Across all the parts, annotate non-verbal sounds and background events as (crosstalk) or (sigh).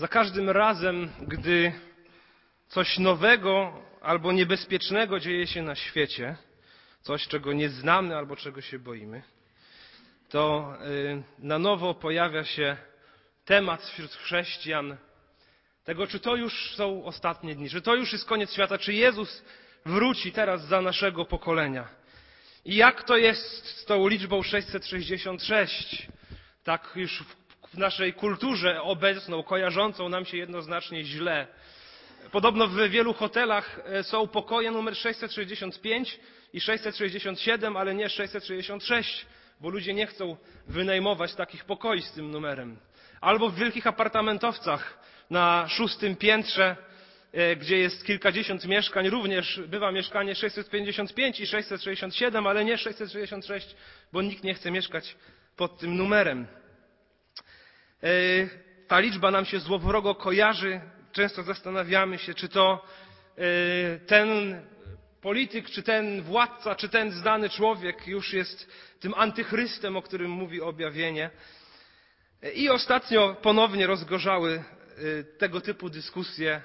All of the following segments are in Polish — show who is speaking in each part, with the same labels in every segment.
Speaker 1: Za każdym razem, gdy coś nowego albo niebezpiecznego dzieje się na świecie, coś, czego nie znamy albo czego się boimy, to y, na nowo pojawia się temat wśród chrześcijan tego, czy to już są ostatnie dni, czy to już jest koniec świata, czy Jezus wróci teraz za naszego pokolenia. I jak to jest z tą liczbą 666? Tak już w naszej kulturze obecną, kojarzącą nam się jednoznacznie źle. Podobno w wielu hotelach e, są pokoje numer 665 i 667, ale nie 666, bo ludzie nie chcą wynajmować takich pokoi z tym numerem. Albo w wielkich apartamentowcach na szóstym piętrze, e, gdzie jest kilkadziesiąt mieszkań, również bywa mieszkanie 655 i 667, ale nie 666, bo nikt nie chce mieszkać pod tym numerem. E, ta liczba nam się złowrogo kojarzy. Często zastanawiamy się, czy to e, ten polityk, czy ten władca, czy ten znany człowiek już jest tym antychrystem, o którym mówi objawienie. I ostatnio ponownie rozgorzały tego typu dyskusje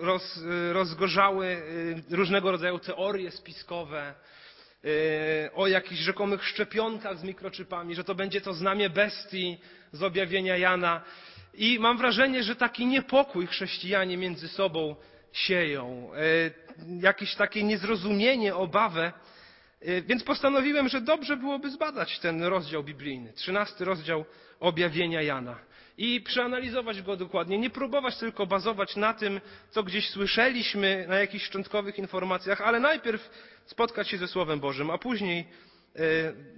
Speaker 1: roz, rozgorzały różnego rodzaju teorie spiskowe o jakichś rzekomych szczepionkach z mikroczypami, że to będzie to znamie bestii z objawienia Jana. I mam wrażenie, że taki niepokój chrześcijanie między sobą sieją, jakieś takie niezrozumienie, obawę. Więc postanowiłem, że dobrze byłoby zbadać ten rozdział biblijny, trzynasty rozdział objawienia Jana i przeanalizować go dokładnie. Nie próbować tylko bazować na tym, co gdzieś słyszeliśmy, na jakichś szczątkowych informacjach, ale najpierw spotkać się ze Słowem Bożym, a później e,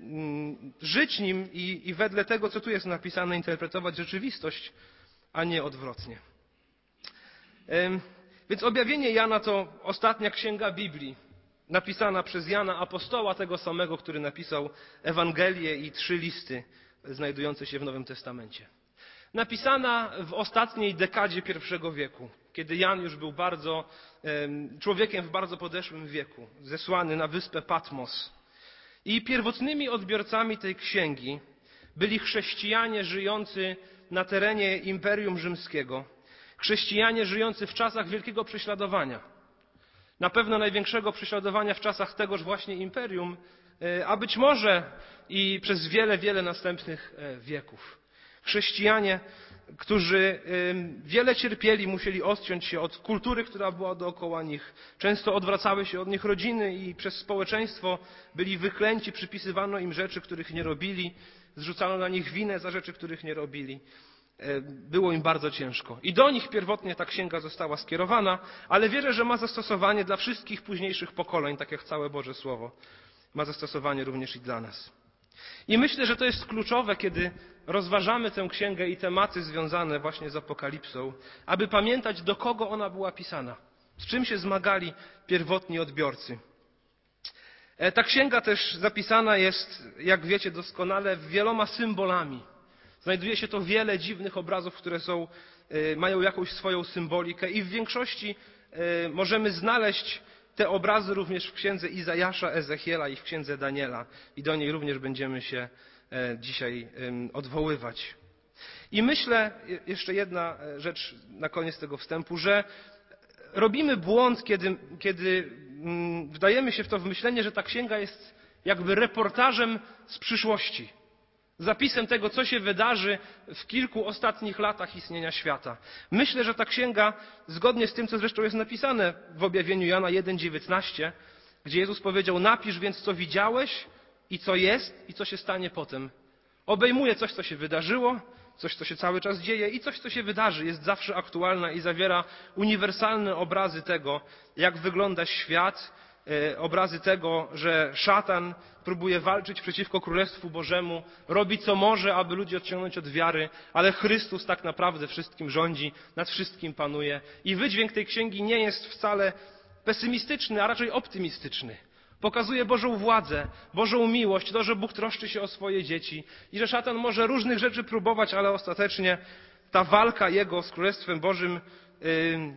Speaker 1: mm, żyć nim i, i wedle tego, co tu jest napisane, interpretować rzeczywistość, a nie odwrotnie. Więc objawienie Jana to ostatnia księga Biblii, napisana przez Jana apostoła, tego samego, który napisał Ewangelię i trzy listy znajdujące się w Nowym Testamencie. Napisana w ostatniej dekadzie I wieku, kiedy Jan już był bardzo, człowiekiem w bardzo podeszłym wieku, zesłany na wyspę Patmos. I pierwotnymi odbiorcami tej księgi byli chrześcijanie żyjący na terenie Imperium Rzymskiego, chrześcijanie żyjący w czasach wielkiego prześladowania. Na pewno największego prześladowania w czasach tegoż właśnie imperium, e, a być może i przez wiele, wiele następnych e, wieków. Chrześcijanie, którzy wiele cierpieli, musieli odciąć się od kultury, która była dookoła nich. Często odwracały się od nich rodziny i przez społeczeństwo byli wyklęci, przypisywano im rzeczy, których nie robili, zrzucano na nich winę za rzeczy, których nie robili. Było im bardzo ciężko. I do nich pierwotnie ta księga została skierowana, ale wierzę, że ma zastosowanie dla wszystkich późniejszych pokoleń, tak jak całe Boże Słowo. Ma zastosowanie również i dla nas. I myślę, że to jest kluczowe, kiedy rozważamy tę księgę i tematy związane właśnie z apokalipsą, aby pamiętać, do kogo ona była pisana, z czym się zmagali pierwotni odbiorcy. E, ta księga też zapisana jest, jak wiecie doskonale, wieloma symbolami. Znajduje się to wiele dziwnych obrazów, które są, e, mają jakąś swoją symbolikę i w większości e, możemy znaleźć te obrazy również w księdze Izajasza, Ezechiela i w księdze Daniela. I do niej również będziemy się e, dzisiaj odwoływać. I myślę, jeszcze jedna e, rzecz na koniec tego wstępu, że robimy błąd, kiedy, kiedy mm, wdajemy się w to w myślenie, że ta księga jest jakby reportażem z przyszłości zapisem tego, co się wydarzy w kilku ostatnich latach istnienia świata. Myślę, że ta księga, zgodnie z tym, co zresztą jest napisane w objawieniu Jana 1,19, gdzie Jezus powiedział: Napisz więc, co widziałeś i co jest i co się stanie potem. Obejmuje coś, co się wydarzyło, coś, co się cały czas dzieje i coś, co się wydarzy. Jest zawsze aktualna i zawiera uniwersalne obrazy tego, jak wygląda świat, obrazy tego, że szatan próbuje walczyć przeciwko Królestwu Bożemu, robi co może, aby ludzi odciągnąć od wiary, ale Chrystus tak naprawdę wszystkim rządzi, nad wszystkim panuje. I wydźwięk tej księgi nie jest wcale pesymistyczny, a raczej optymistyczny. Pokazuje Bożą władzę, Bożą miłość, to, że Bóg troszczy się o swoje dzieci i że szatan może różnych rzeczy próbować, ale ostatecznie ta walka jego z Królestwem Bożym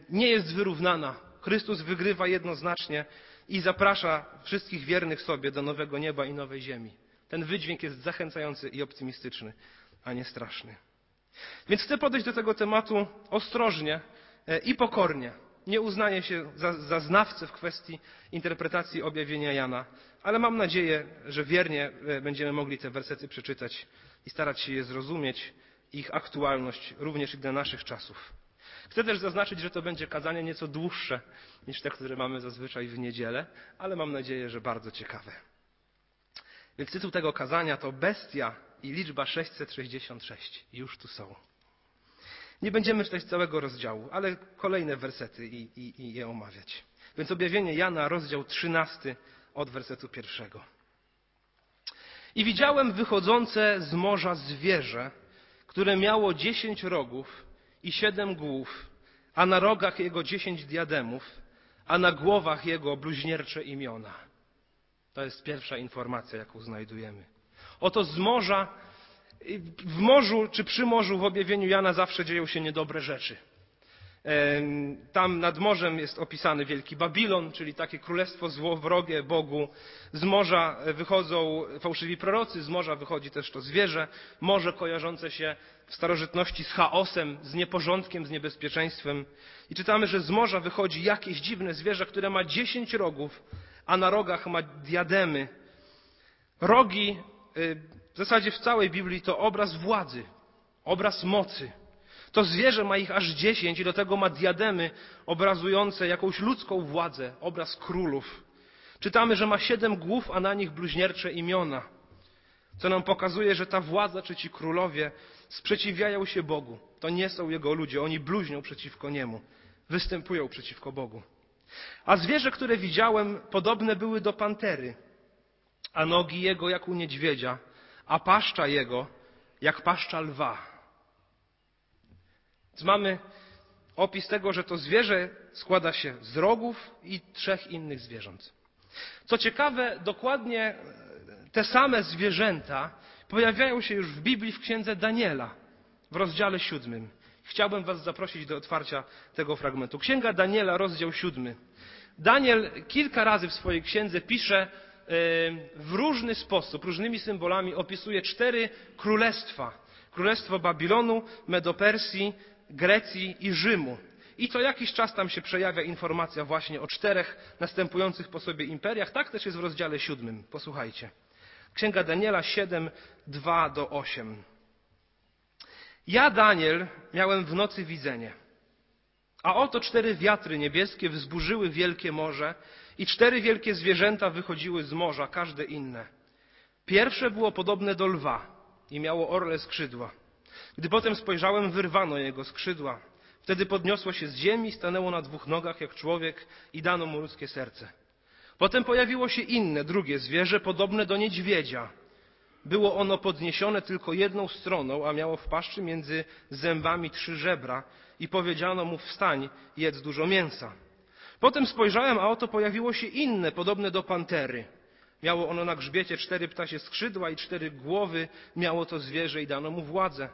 Speaker 1: nie jest wyrównana. Chrystus wygrywa jednoznacznie i zaprasza wszystkich wiernych sobie do nowego nieba i nowej ziemi. Ten wydźwięk jest zachęcający i optymistyczny, a nie straszny. Więc chcę podejść do tego tematu ostrożnie e, i pokornie. Nie uznaję się za, za znawcę w kwestii interpretacji objawienia Jana, ale mam nadzieję, że wiernie e, będziemy mogli te wersety przeczytać i starać się je zrozumieć, ich aktualność również i dla naszych czasów. Chcę też zaznaczyć, że to będzie kazanie nieco dłuższe niż te, które mamy zazwyczaj w niedzielę, ale mam nadzieję, że bardzo ciekawe. Więc tytuł tego kazania to Bestia i liczba 666. Już tu są. Nie będziemy czytać całego rozdziału, ale kolejne wersety i, i, i je omawiać. Więc objawienie Jana, rozdział 13 od wersetu pierwszego. I widziałem wychodzące z morza zwierzę, które miało dziesięć rogów i siedem głów, a na rogach jego dziesięć diademów, a na głowach jego bluźniercze imiona. To jest pierwsza informacja, jaką znajdujemy. Oto z morza, w morzu czy przy morzu w objawieniu Jana zawsze dzieją się niedobre rzeczy. Tam nad morzem jest opisany wielki Babilon, czyli takie królestwo złowrogie Bogu. Z morza wychodzą fałszywi prorocy, z morza wychodzi też to zwierzę. Morze kojarzące się w starożytności z chaosem, z nieporządkiem, z niebezpieczeństwem. I czytamy, że z morza wychodzi jakieś dziwne zwierzę, które ma dziesięć rogów, a na rogach ma diademy. Rogi y, w zasadzie w całej Biblii to obraz władzy, obraz mocy. To zwierzę ma ich aż dziesięć i do tego ma diademy obrazujące jakąś ludzką władzę, obraz królów. Czytamy, że ma siedem głów, a na nich bluźniercze imiona, co nam pokazuje, że ta władza czy ci królowie sprzeciwiają się Bogu. To nie są Jego ludzie, oni bluźnią przeciwko Niemu, występują przeciwko Bogu. A zwierzę, które widziałem, podobne były do pantery, a nogi jego jak u niedźwiedzia, a paszcza jego jak paszcza lwa. Więc mamy opis tego, że to zwierzę składa się z rogów i trzech innych zwierząt. Co ciekawe, dokładnie te same zwierzęta pojawiają się już w Biblii w księdze Daniela w rozdziale siódmym. Chciałbym Was zaprosić do otwarcia tego fragmentu. Księga Daniela, rozdział siódmy. Daniel kilka razy w swojej księdze pisze w różny sposób, różnymi symbolami opisuje cztery królestwa. Królestwo Babilonu, Medopersji, Grecji i Rzymu. I co jakiś czas tam się przejawia informacja właśnie o czterech następujących po sobie imperiach. Tak też jest w rozdziale siódmym. Posłuchajcie. Księga Daniela 7, 2 do 8. Ja, Daniel, miałem w nocy widzenie. A oto cztery wiatry niebieskie wzburzyły wielkie morze i cztery wielkie zwierzęta wychodziły z morza, każde inne. Pierwsze było podobne do lwa i miało orle skrzydła. Gdy potem spojrzałem, wyrwano jego skrzydła. Wtedy podniosło się z ziemi, stanęło na dwóch nogach jak człowiek i dano mu ludzkie serce. Potem pojawiło się inne, drugie zwierzę, podobne do niedźwiedzia. Było ono podniesione tylko jedną stroną, a miało w paszczy między zębami trzy żebra i powiedziano mu wstań, jedz dużo mięsa. Potem spojrzałem, a oto pojawiło się inne, podobne do pantery. Miało ono na grzbiecie cztery ptasie skrzydła i cztery głowy, miało to zwierzę i dano mu władzę.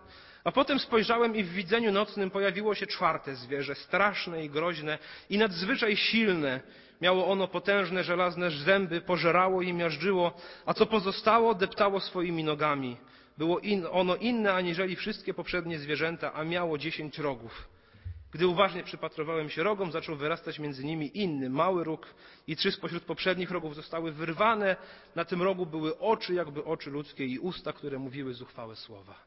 Speaker 1: A potem spojrzałem i w widzeniu nocnym pojawiło się czwarte zwierzę, straszne i groźne i nadzwyczaj silne. Miało ono potężne żelazne zęby, pożerało i miażdżyło, a co pozostało, deptało swoimi nogami. Było in, ono inne aniżeli wszystkie poprzednie zwierzęta, a miało dziesięć rogów. Gdy uważnie przypatrowałem się rogom, zaczął wyrastać między nimi inny, mały róg i trzy spośród poprzednich rogów zostały wyrwane. Na tym rogu były oczy, jakby oczy ludzkie i usta, które mówiły zuchwałe słowa.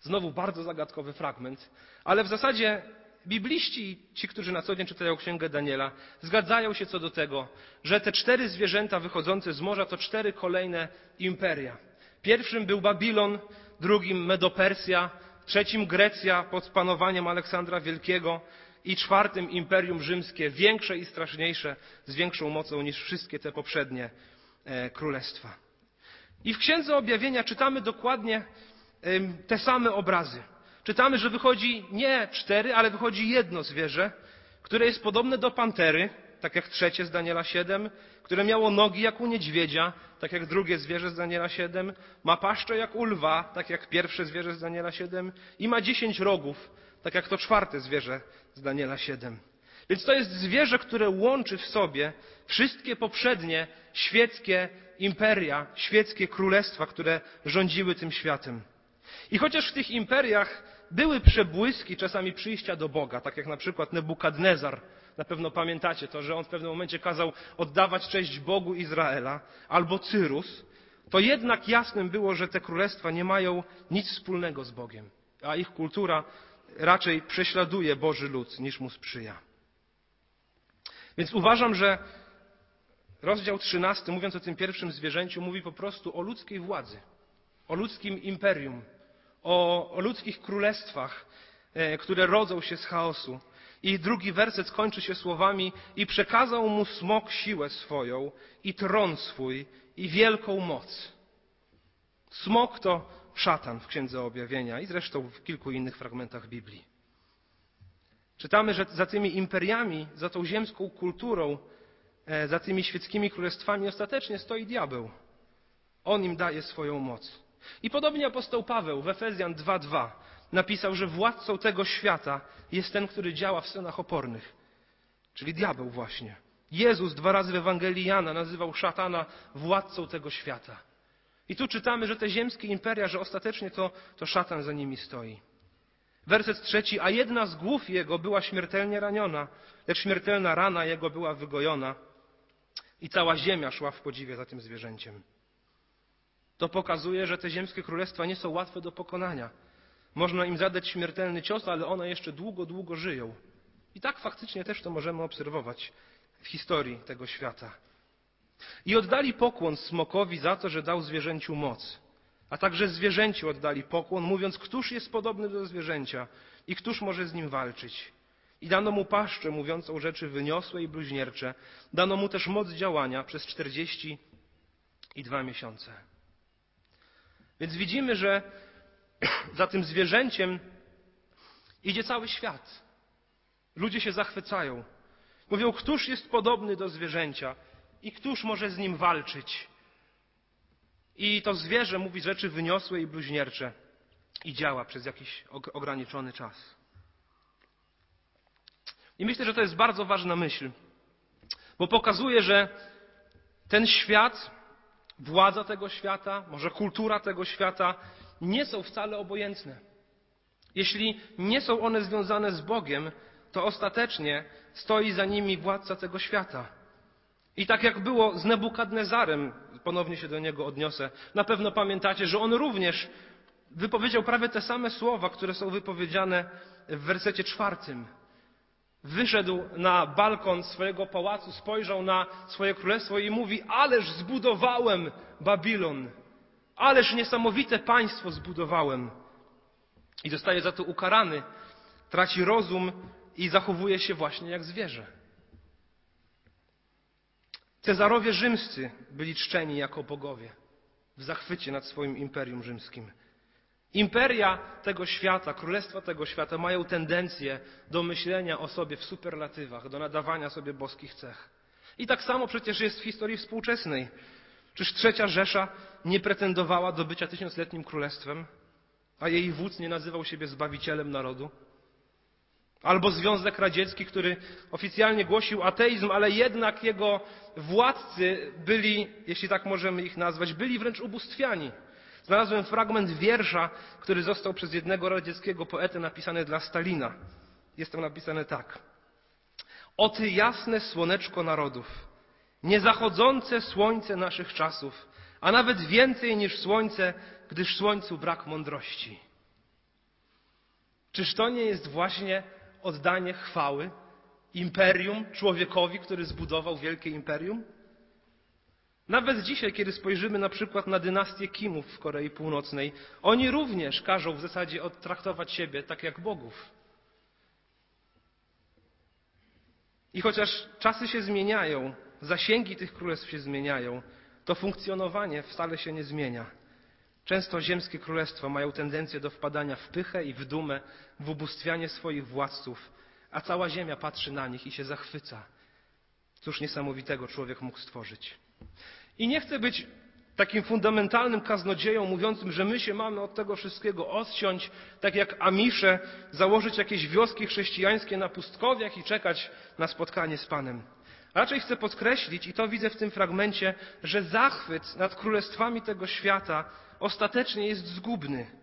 Speaker 1: Znowu bardzo zagadkowy fragment, ale w zasadzie bibliści, ci, którzy na co dzień czytają księgę Daniela, zgadzają się co do tego, że te cztery zwierzęta wychodzące z morza to cztery kolejne imperia. Pierwszym był Babilon, drugim Medopersja, trzecim Grecja pod panowaniem Aleksandra Wielkiego i czwartym Imperium Rzymskie, większe i straszniejsze, z większą mocą niż wszystkie te poprzednie e, królestwa. I w Księdze Objawienia czytamy dokładnie te same obrazy. Czytamy, że wychodzi nie cztery, ale wychodzi jedno zwierzę, które jest podobne do pantery, tak jak trzecie z Daniela 7, które miało nogi jak u niedźwiedzia, tak jak drugie zwierzę z Daniela 7, ma paszczę jak u lwa, tak jak pierwsze zwierzę z Daniela 7 i ma dziesięć rogów, tak jak to czwarte zwierzę z Daniela 7. Więc to jest zwierzę, które łączy w sobie wszystkie poprzednie świeckie imperia, świeckie królestwa, które rządziły tym światem. I chociaż w tych imperiach były przebłyski czasami przyjścia do Boga, tak jak na przykład Nebukadnezar, na pewno pamiętacie to, że on w pewnym momencie kazał oddawać cześć Bogu Izraela, albo Cyrus, to jednak jasnym było, że te królestwa nie mają nic wspólnego z Bogiem, a ich kultura raczej prześladuje Boży lud niż mu sprzyja. Więc uważam, że rozdział 13, mówiąc o tym pierwszym zwierzęciu, mówi po prostu o ludzkiej władzy, o ludzkim imperium, o, ludzkich królestwach, e, które rodzą się z chaosu. I drugi werset kończy się słowami: I przekazał mu smok siłę swoją, i tron swój, i wielką moc. Smok to szatan w Księdze Objawienia i zresztą w kilku innych fragmentach Biblii. Czytamy, że za tymi imperiami, za tą ziemską kulturą, e, za tymi świeckimi królestwami ostatecznie stoi diabeł. On im daje swoją moc. I podobnie apostoł Paweł w Efezjan 2:2 napisał, że władcą tego świata jest ten, który działa w stronach opornych, czyli diabeł właśnie. Jezus dwa razy w Ewangelii Jana nazywał szatana władcą tego świata. I tu czytamy, że te ziemskie imperia, że ostatecznie to, to szatan za nimi stoi. Werset trzeci, a jedna z głów jego była śmiertelnie raniona, lecz śmiertelna rana jego była wygojona i cała ziemia szła w podziwie za tym zwierzęciem. To pokazuje, że te ziemskie królestwa nie są łatwe do pokonania. Można im zadać śmiertelny cios, ale one jeszcze długo, długo żyją. I tak faktycznie też to możemy obserwować w historii tego świata. I oddali pokłon smokowi za to, że dał zwierzęciu moc. A także zwierzęciu oddali pokłon, mówiąc, któż jest podobny do zwierzęcia i któż może z nim walczyć. I dano mu paszczę mówiącą rzeczy wyniosłe i bluźniercze. Dano mu też moc działania przez czterdzieści i dwa miesiące. Więc widzimy, że (clears throat) za tym zwierzęciem idzie cały świat. Ludzie się zachwycają. Mówią, któż jest podobny do zwierzęcia i któż może z nim walczyć. I to zwierzę mówi rzeczy wyniosłe i bluźniercze i działa przez jakiś ograniczony czas. I myślę, że to jest bardzo ważna myśl, bo pokazuje, że ten świat, władza tego świata, może kultura tego świata nie są wcale obojętne. Jeśli nie są one związane z Bogiem, to ostatecznie stoi za nimi władca tego świata. I tak jak było z Nebukadnezarem, ponownie się do niego odniosę, na pewno pamiętacie, że on również wypowiedział prawie te same słowa, które są wypowiedziane w wersecie czwartym. Wyszedł na balkon swojego pałacu, spojrzał na swoje królestwo i mówi: Ależ zbudowałem Babilon, ależ niesamowite państwo zbudowałem. I zostaje za to ukarany, traci rozum i zachowuje się właśnie jak zwierzę. Cezarowie rzymscy byli czczeni jako bogowie w zachwycie nad swoim imperium rzymskim. Imperia tego świata, królestwa tego świata mają tendencję do myślenia o sobie w superlatywach, do nadawania sobie boskich cech. I tak samo przecież jest w historii współczesnej. Czyż trzecia Rzesza nie pretendowała do bycia tysiącletnim królestwem, a jej wódz nie nazywał siebie zbawicielem narodu? Albo Związek Radziecki, który oficjalnie głosił ateizm, ale jednak jego władcy byli, jeśli tak możemy ich nazwać, byli wręcz ubóstwiani. Znalazłem fragment wiersza, który został przez jednego radzieckiego poetę napisany dla Stalina. Jest tam napisane tak. O ty jasne słoneczko narodów, niezachodzące słońce naszych czasów, a nawet więcej niż słońce, gdyż słońcu brak mądrości. Czyż to nie jest właśnie oddanie chwały imperium człowiekowi, który zbudował wielkie imperium? Nawet dzisiaj, kiedy spojrzymy na przykład na dynastię Kimów w Korei Północnej, oni również każą w zasadzie odtraktować siebie tak jak bogów. I chociaż czasy się zmieniają, zasięgi tych królestw się zmieniają, to funkcjonowanie wcale się nie zmienia. Często ziemskie królestwa mają tendencję do wpadania w pychę i w dumę, w ubóstwianie swoich władców, a cała ziemia patrzy na nich i się zachwyca. Cóż niesamowitego człowiek mógł stworzyć. I nie chcę być takim fundamentalnym kaznodzieją mówiącym, że my się mamy od tego wszystkiego odciąć, tak jak Amisze, założyć jakieś wioski chrześcijańskie na pustkowiach i czekać na spotkanie z Panem. Raczej chcę podkreślić, i to widzę w tym fragmencie, że zachwyt nad królestwami tego świata ostatecznie jest zgubny.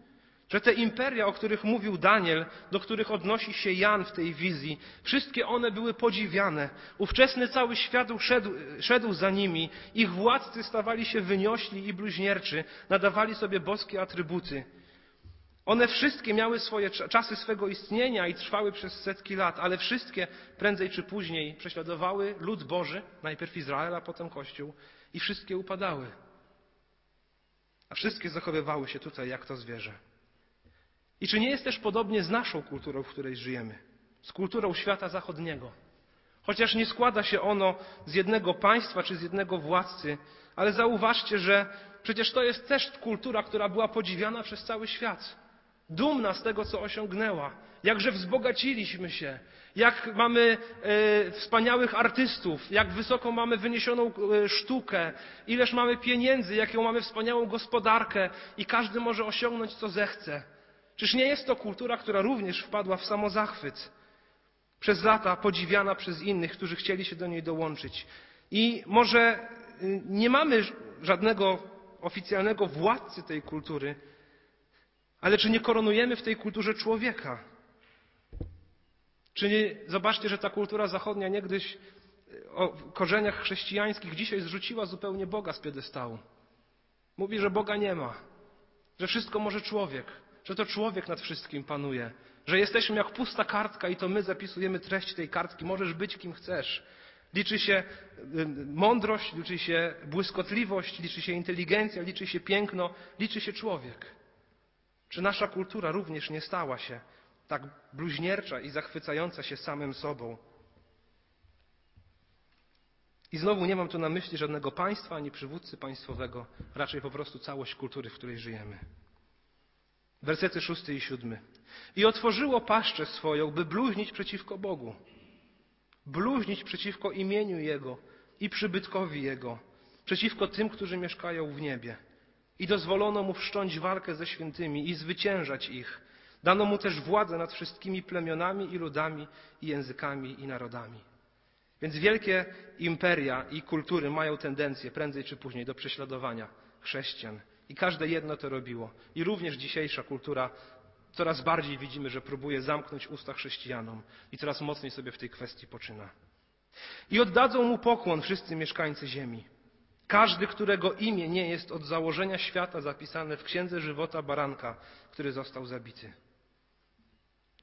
Speaker 1: Że te imperia, o których mówił Daniel, do których odnosi się Jan w tej wizji, wszystkie one były podziwiane. Ówczesny cały świat szedł, szedł za nimi. Ich władcy stawali się wyniośli i bluźnierczy, nadawali sobie boskie atrybuty. One wszystkie miały swoje czasy swego istnienia i trwały przez setki lat, ale wszystkie prędzej czy później prześladowały lud Boży, najpierw Izrael, a potem Kościół, i wszystkie upadały. A wszystkie zachowywały się tutaj jak to zwierzę. I czy nie jest też podobnie z naszą kulturą, w której żyjemy? Z kulturą świata zachodniego. Chociaż nie składa się ono z jednego państwa czy z jednego władcy, ale zauważcie, że przecież to jest też kultura, która była podziwiana przez cały świat. Dumna z tego, co osiągnęła. Jakże wzbogaciliśmy się. Jak mamy e, wspaniałych artystów. Jak wysoko mamy wyniesioną e, sztukę. Ileż mamy pieniędzy. Jaką mamy wspaniałą gospodarkę. I każdy może osiągnąć, co zechce. Czyż nie jest to kultura, która również wpadła w samozachwyt? Przez lata podziwiana przez innych, którzy chcieli się do niej dołączyć. I może y, nie mamy żadnego oficjalnego władcy tej kultury, ale czy nie koronujemy w tej kulturze człowieka? Czy nie, zobaczcie, że ta kultura zachodnia niegdyś o korzeniach chrześcijańskich dzisiaj zrzuciła zupełnie Boga z piedestału. Mówi, że Boga nie ma, że wszystko może człowiek, że to człowiek nad wszystkim panuje, że jesteśmy jak pusta kartka i to my zapisujemy treść tej kartki. Możesz być kim chcesz. Liczy się mądrość, liczy się błyskotliwość, liczy się inteligencja, liczy się piękno, liczy się człowiek. Czy nasza kultura również nie stała się tak bluźniercza i zachwycająca się samym sobą? I znowu nie mam tu na myśli żadnego państwa ani przywódcy państwowego, raczej po prostu całość kultury, w której żyjemy. Wersety szósty i siódmy. I otworzyło paszczę swoją, by bluźnić przeciwko Bogu. Bluźnić przeciwko imieniu Jego i przybytkowi Jego, przeciwko tym, którzy mieszkają w niebie. I dozwolono mu wszcząć walkę ze świętymi i zwyciężać ich. Dano mu też władzę nad wszystkimi plemionami i ludami i językami i narodami. Więc wielkie imperia i kultury mają tendencję prędzej czy później do prześladowania chrześcijan. I każde jedno to robiło. I również dzisiejsza kultura coraz bardziej widzimy, że próbuje zamknąć usta chrześcijanom i coraz mocniej sobie w tej kwestii poczyna. I oddadzą mu pokłon wszyscy mieszkańcy ziemi. Każdy, którego imię nie jest od założenia świata zapisane w księdze żywota baranka, który został zabity.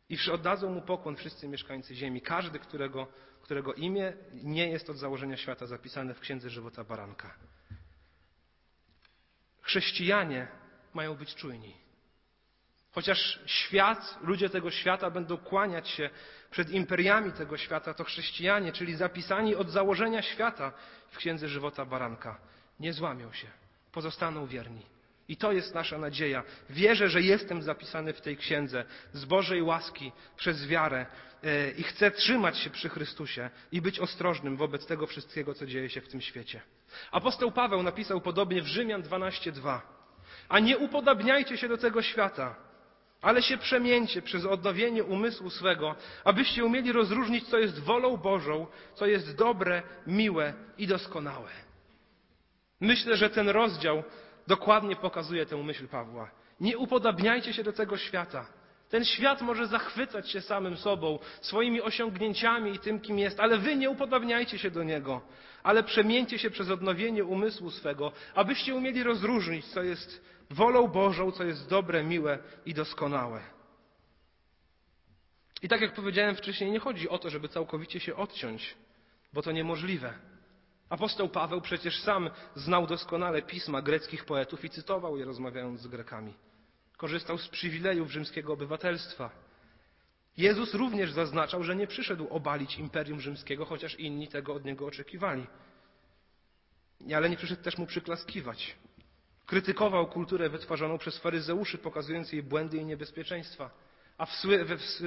Speaker 1: I oddadzą mu pokłon wszyscy mieszkańcy ziemi. Każdy, którego, którego imię nie jest od założenia świata zapisane w księdze żywota baranka. Chrześcijanie mają być czujni. Chociaż świat, ludzie tego świata będą kłaniać się przed imperiami tego świata, to chrześcijanie, czyli zapisani od założenia świata w Księdze Żywota Baranka, nie złamią się, pozostaną wierni. I to jest nasza nadzieja. Wierzę, że jestem zapisany w tej księdze z Bożej łaski przez wiarę e, i chcę trzymać się przy Chrystusie i być ostrożnym wobec tego wszystkiego, co dzieje się w tym świecie. Apostoł Paweł napisał podobnie w Rzymian 12:2. A nie upodabniajcie się do tego świata, ale się przemieńcie przez odnowienie umysłu swego, abyście umieli rozróżnić, co jest wolą Bożą, co jest dobre, miłe i doskonałe. Myślę, że ten rozdział dokładnie pokazuje tę myśl Pawła. Nie upodabniajcie się do tego świata. Ten świat może zachwycać się samym sobą, swoimi osiągnięciami i tym, kim jest, ale wy nie upodabniajcie się do niego, ale przemieńcie się przez odnowienie umysłu swego, abyście umieli rozróżnić, co jest wolą Bożą, co jest dobre, miłe i doskonałe. I tak jak powiedziałem wcześniej, nie chodzi o to, żeby całkowicie się odciąć, bo to niemożliwe. Apostoł Paweł przecież sam znał doskonale pisma greckich poetów i cytował je rozmawiając z Grekami. Korzystał z przywilejów rzymskiego obywatelstwa. Jezus również zaznaczał, że nie przyszedł obalić imperium rzymskiego, chociaż inni tego od niego oczekiwali. Ale nie przyszedł też mu przyklaskiwać. Krytykował kulturę wytwarzaną przez faryzeuszy, pokazując jej błędy i niebezpieczeństwa. A w,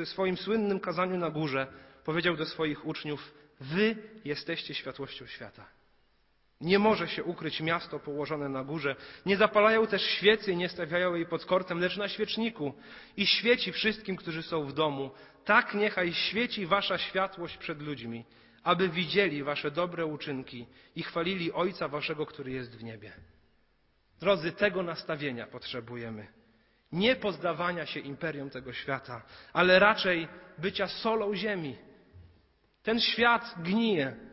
Speaker 1: swoim słynnym kazaniu na górze powiedział do swoich uczniów: Wy jesteście światłością świata. Nie może się ukryć miasto położone na górze. Nie zapalają też świecy i nie stawiają jej pod kortem, lecz na świeczniku. I świeci wszystkim, którzy są w domu. Tak niechaj świeci wasza światłość przed ludźmi, aby widzieli wasze dobre uczynki i chwalili Ojca waszego, który jest w niebie. Drodzy, tego nastawienia potrzebujemy. Nie poddawania się imperium tego świata, ale raczej bycia solą ziemi. Ten świat gnije.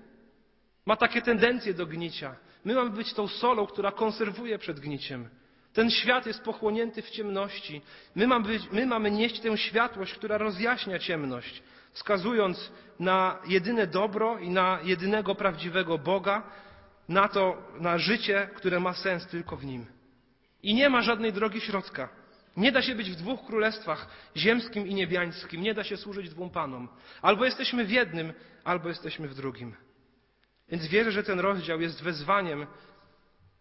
Speaker 1: Ma takie tendencje do gnicia. My mamy być tą solą, która konserwuje przed gniciem. Ten świat jest pochłonięty w ciemności. My mamy, być, my mamy nieść tę światłość, która rozjaśnia ciemność, wskazując na jedyne dobro i na jedynego prawdziwego Boga, na to, na życie, które ma sens tylko w Nim. I nie ma żadnej drogi środka. Nie da się być w dwóch królestwach, ziemskim i niebiańskim. Nie da się służyć dwóm panom. Albo jesteśmy w jednym, albo jesteśmy w drugim. Więc wierzę, że ten rozdział jest wezwaniem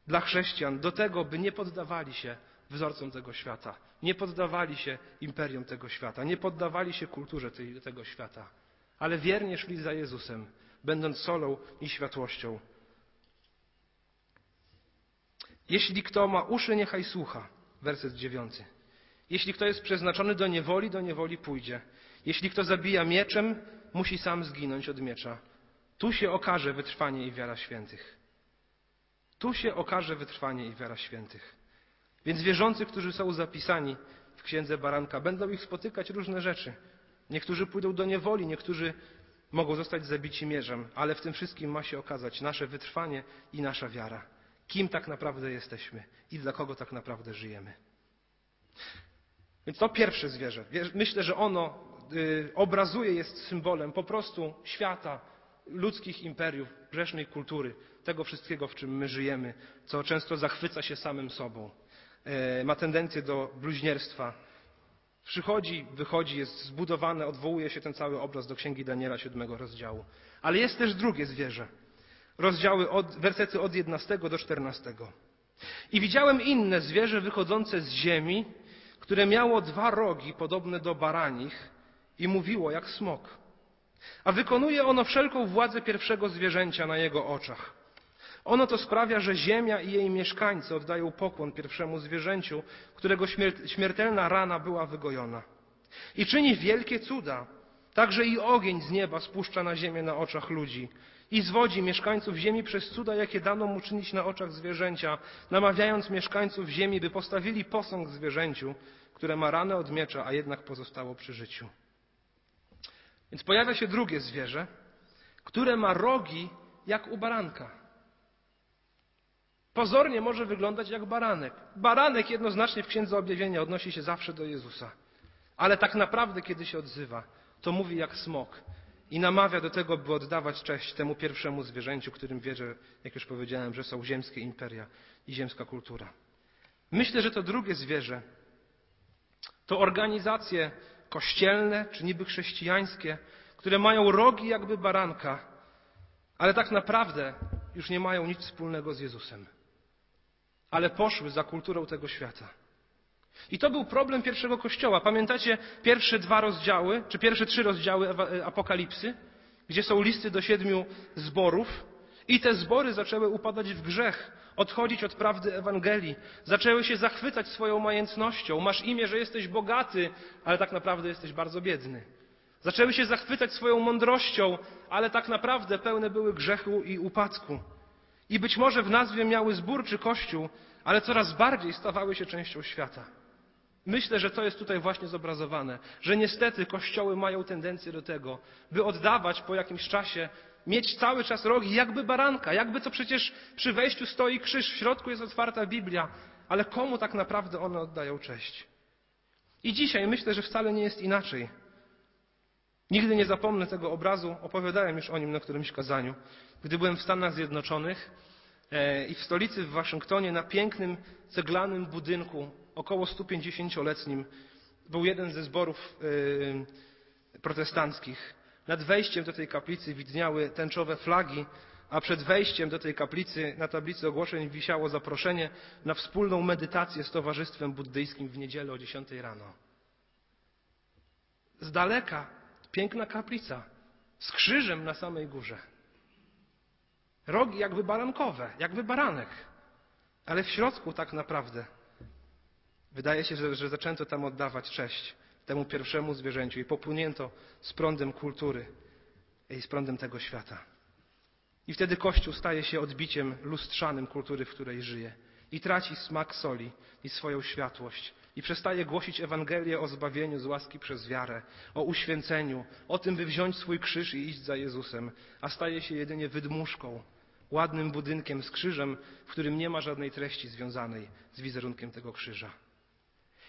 Speaker 1: dla chrześcijan do tego, by nie poddawali się wzorcom tego świata, nie poddawali się imperium tego świata, nie poddawali się kulturze tej, tego świata, ale wiernie szli za Jezusem, będąc solą i światłością. Jeśli kto ma uszy, niechaj słucha. Werset dziewiąty. Jeśli kto jest przeznaczony do niewoli, do niewoli pójdzie. Jeśli kto zabija mieczem, musi sam zginąć od miecza. Tu się okaże wytrwanie i wiara świętych. Tu się okaże wytrwanie i wiara świętych. Więc wierzący, którzy są zapisani w księdze baranka, będą ich spotykać różne rzeczy. Niektórzy pójdą do niewoli, niektórzy mogą zostać zabici mierzem, ale w tym wszystkim ma się okazać nasze wytrwanie i nasza wiara. Kim tak naprawdę jesteśmy i dla kogo tak naprawdę żyjemy. Więc to pierwsze zwierzę. Myślę, że ono y, obrazuje, jest symbolem po prostu świata, ludzkich imperiów, grzesznej kultury, tego wszystkiego, w czym my żyjemy, co często zachwyca się samym sobą, e, ma tendencję do bluźnierstwa. Przychodzi, wychodzi, jest zbudowane, odwołuje się ten cały obraz do Księgi Daniela, siódmego rozdziału. Ale jest też drugie zwierzę. Rozdziały od, wersety od 11 do 14. I widziałem inne zwierzę wychodzące z ziemi, które miało dwa rogi podobne do baranich i mówiło jak smok. A wykonuje ono wszelką władzę pierwszego zwierzęcia na jego oczach. Ono to sprawia, że ziemia i jej mieszkańcy oddają pokłon pierwszemu zwierzęciu, którego śmiertelna rana była wygojona. I czyni wielkie cuda. Także i ogień z nieba spuszcza na ziemię na oczach ludzi i zwodzi mieszkańców ziemi przez cuda, jakie dano mu czynić na oczach zwierzęcia, namawiając mieszkańców ziemi, by postawili posąg zwierzęciu, które ma ranę od miecza, a jednak pozostało przy życiu. Więc pojawia się drugie zwierzę, które ma rogi jak u baranka. Pozornie może wyglądać jak baranek. Baranek jednoznacznie w Księdze Objawienia odnosi się zawsze do Jezusa. Ale tak naprawdę, kiedy się odzywa, to mówi jak smok i namawia do tego, by oddawać cześć temu pierwszemu zwierzęciu, którym wierzę, jak już powiedziałem, że są ziemskie imperia i ziemska kultura. Myślę, że to drugie zwierzę to organizacje kościelne czy niby chrześcijańskie, które mają rogi jakby baranka, ale tak naprawdę już nie mają nic wspólnego z Jezusem. Ale poszły za kulturą tego świata. I to był problem pierwszego kościoła. Pamiętacie pierwsze dwa rozdziały, czy pierwsze trzy rozdziały e, Apokalipsy, gdzie są listy do siedmiu zborów, i te zbory zaczęły upadać w grzech, odchodzić od prawdy Ewangelii, zaczęły się zachwycać swoją majętnością. Masz imię, że jesteś bogaty, ale tak naprawdę jesteś bardzo biedny. Zaczęły się zachwycać swoją mądrością, ale tak naprawdę pełne były grzechu i upadku. I być może w nazwie miały zbór czy kościół, ale coraz bardziej stawały się częścią świata. Myślę, że to jest tutaj właśnie zobrazowane, że niestety kościoły mają tendencję do tego, by oddawać po jakimś czasie, mieć cały czas rogi, jakby baranka, jakby to przecież przy wejściu stoi krzyż, w środku jest otwarta Biblia, ale komu tak naprawdę one oddają cześć? I dzisiaj myślę, że wcale nie jest inaczej. Nigdy nie zapomnę tego obrazu, opowiadałem już o nim na którymś kazaniu. Gdy byłem w Stanach Zjednoczonych e, i w stolicy w Waszyngtonie na pięknym ceglanym budynku około 150-letnim był jeden ze zborów e, protestanckich. Nad wejściem do tej kaplicy widniały tęczowe flagi, a przed wejściem do tej kaplicy na tablicy ogłoszeń wisiało zaproszenie na wspólną medytację z Towarzystwem Buddyjskim w niedzielę o 10 rano. Z daleka piękna kaplica z krzyżem na samej górze. Rogi jakby barankowe, jakby baranek, ale w środku tak naprawdę wydaje się, że, że zaczęto tam oddawać cześć temu pierwszemu zwierzęciu i popłynięto z prądem kultury i z prądem tego świata. I wtedy Kościół staje się odbiciem lustrzanym kultury, w której żyje i traci smak soli i swoją światłość i przestaje głosić Ewangelię o zbawieniu z łaski przez wiarę, o uświęceniu, o tym, by wziąć swój krzyż i iść za Jezusem, a staje się jedynie wydmuszką, ładnym budynkiem z krzyżem, w którym nie ma żadnej treści związanej z wizerunkiem tego krzyża.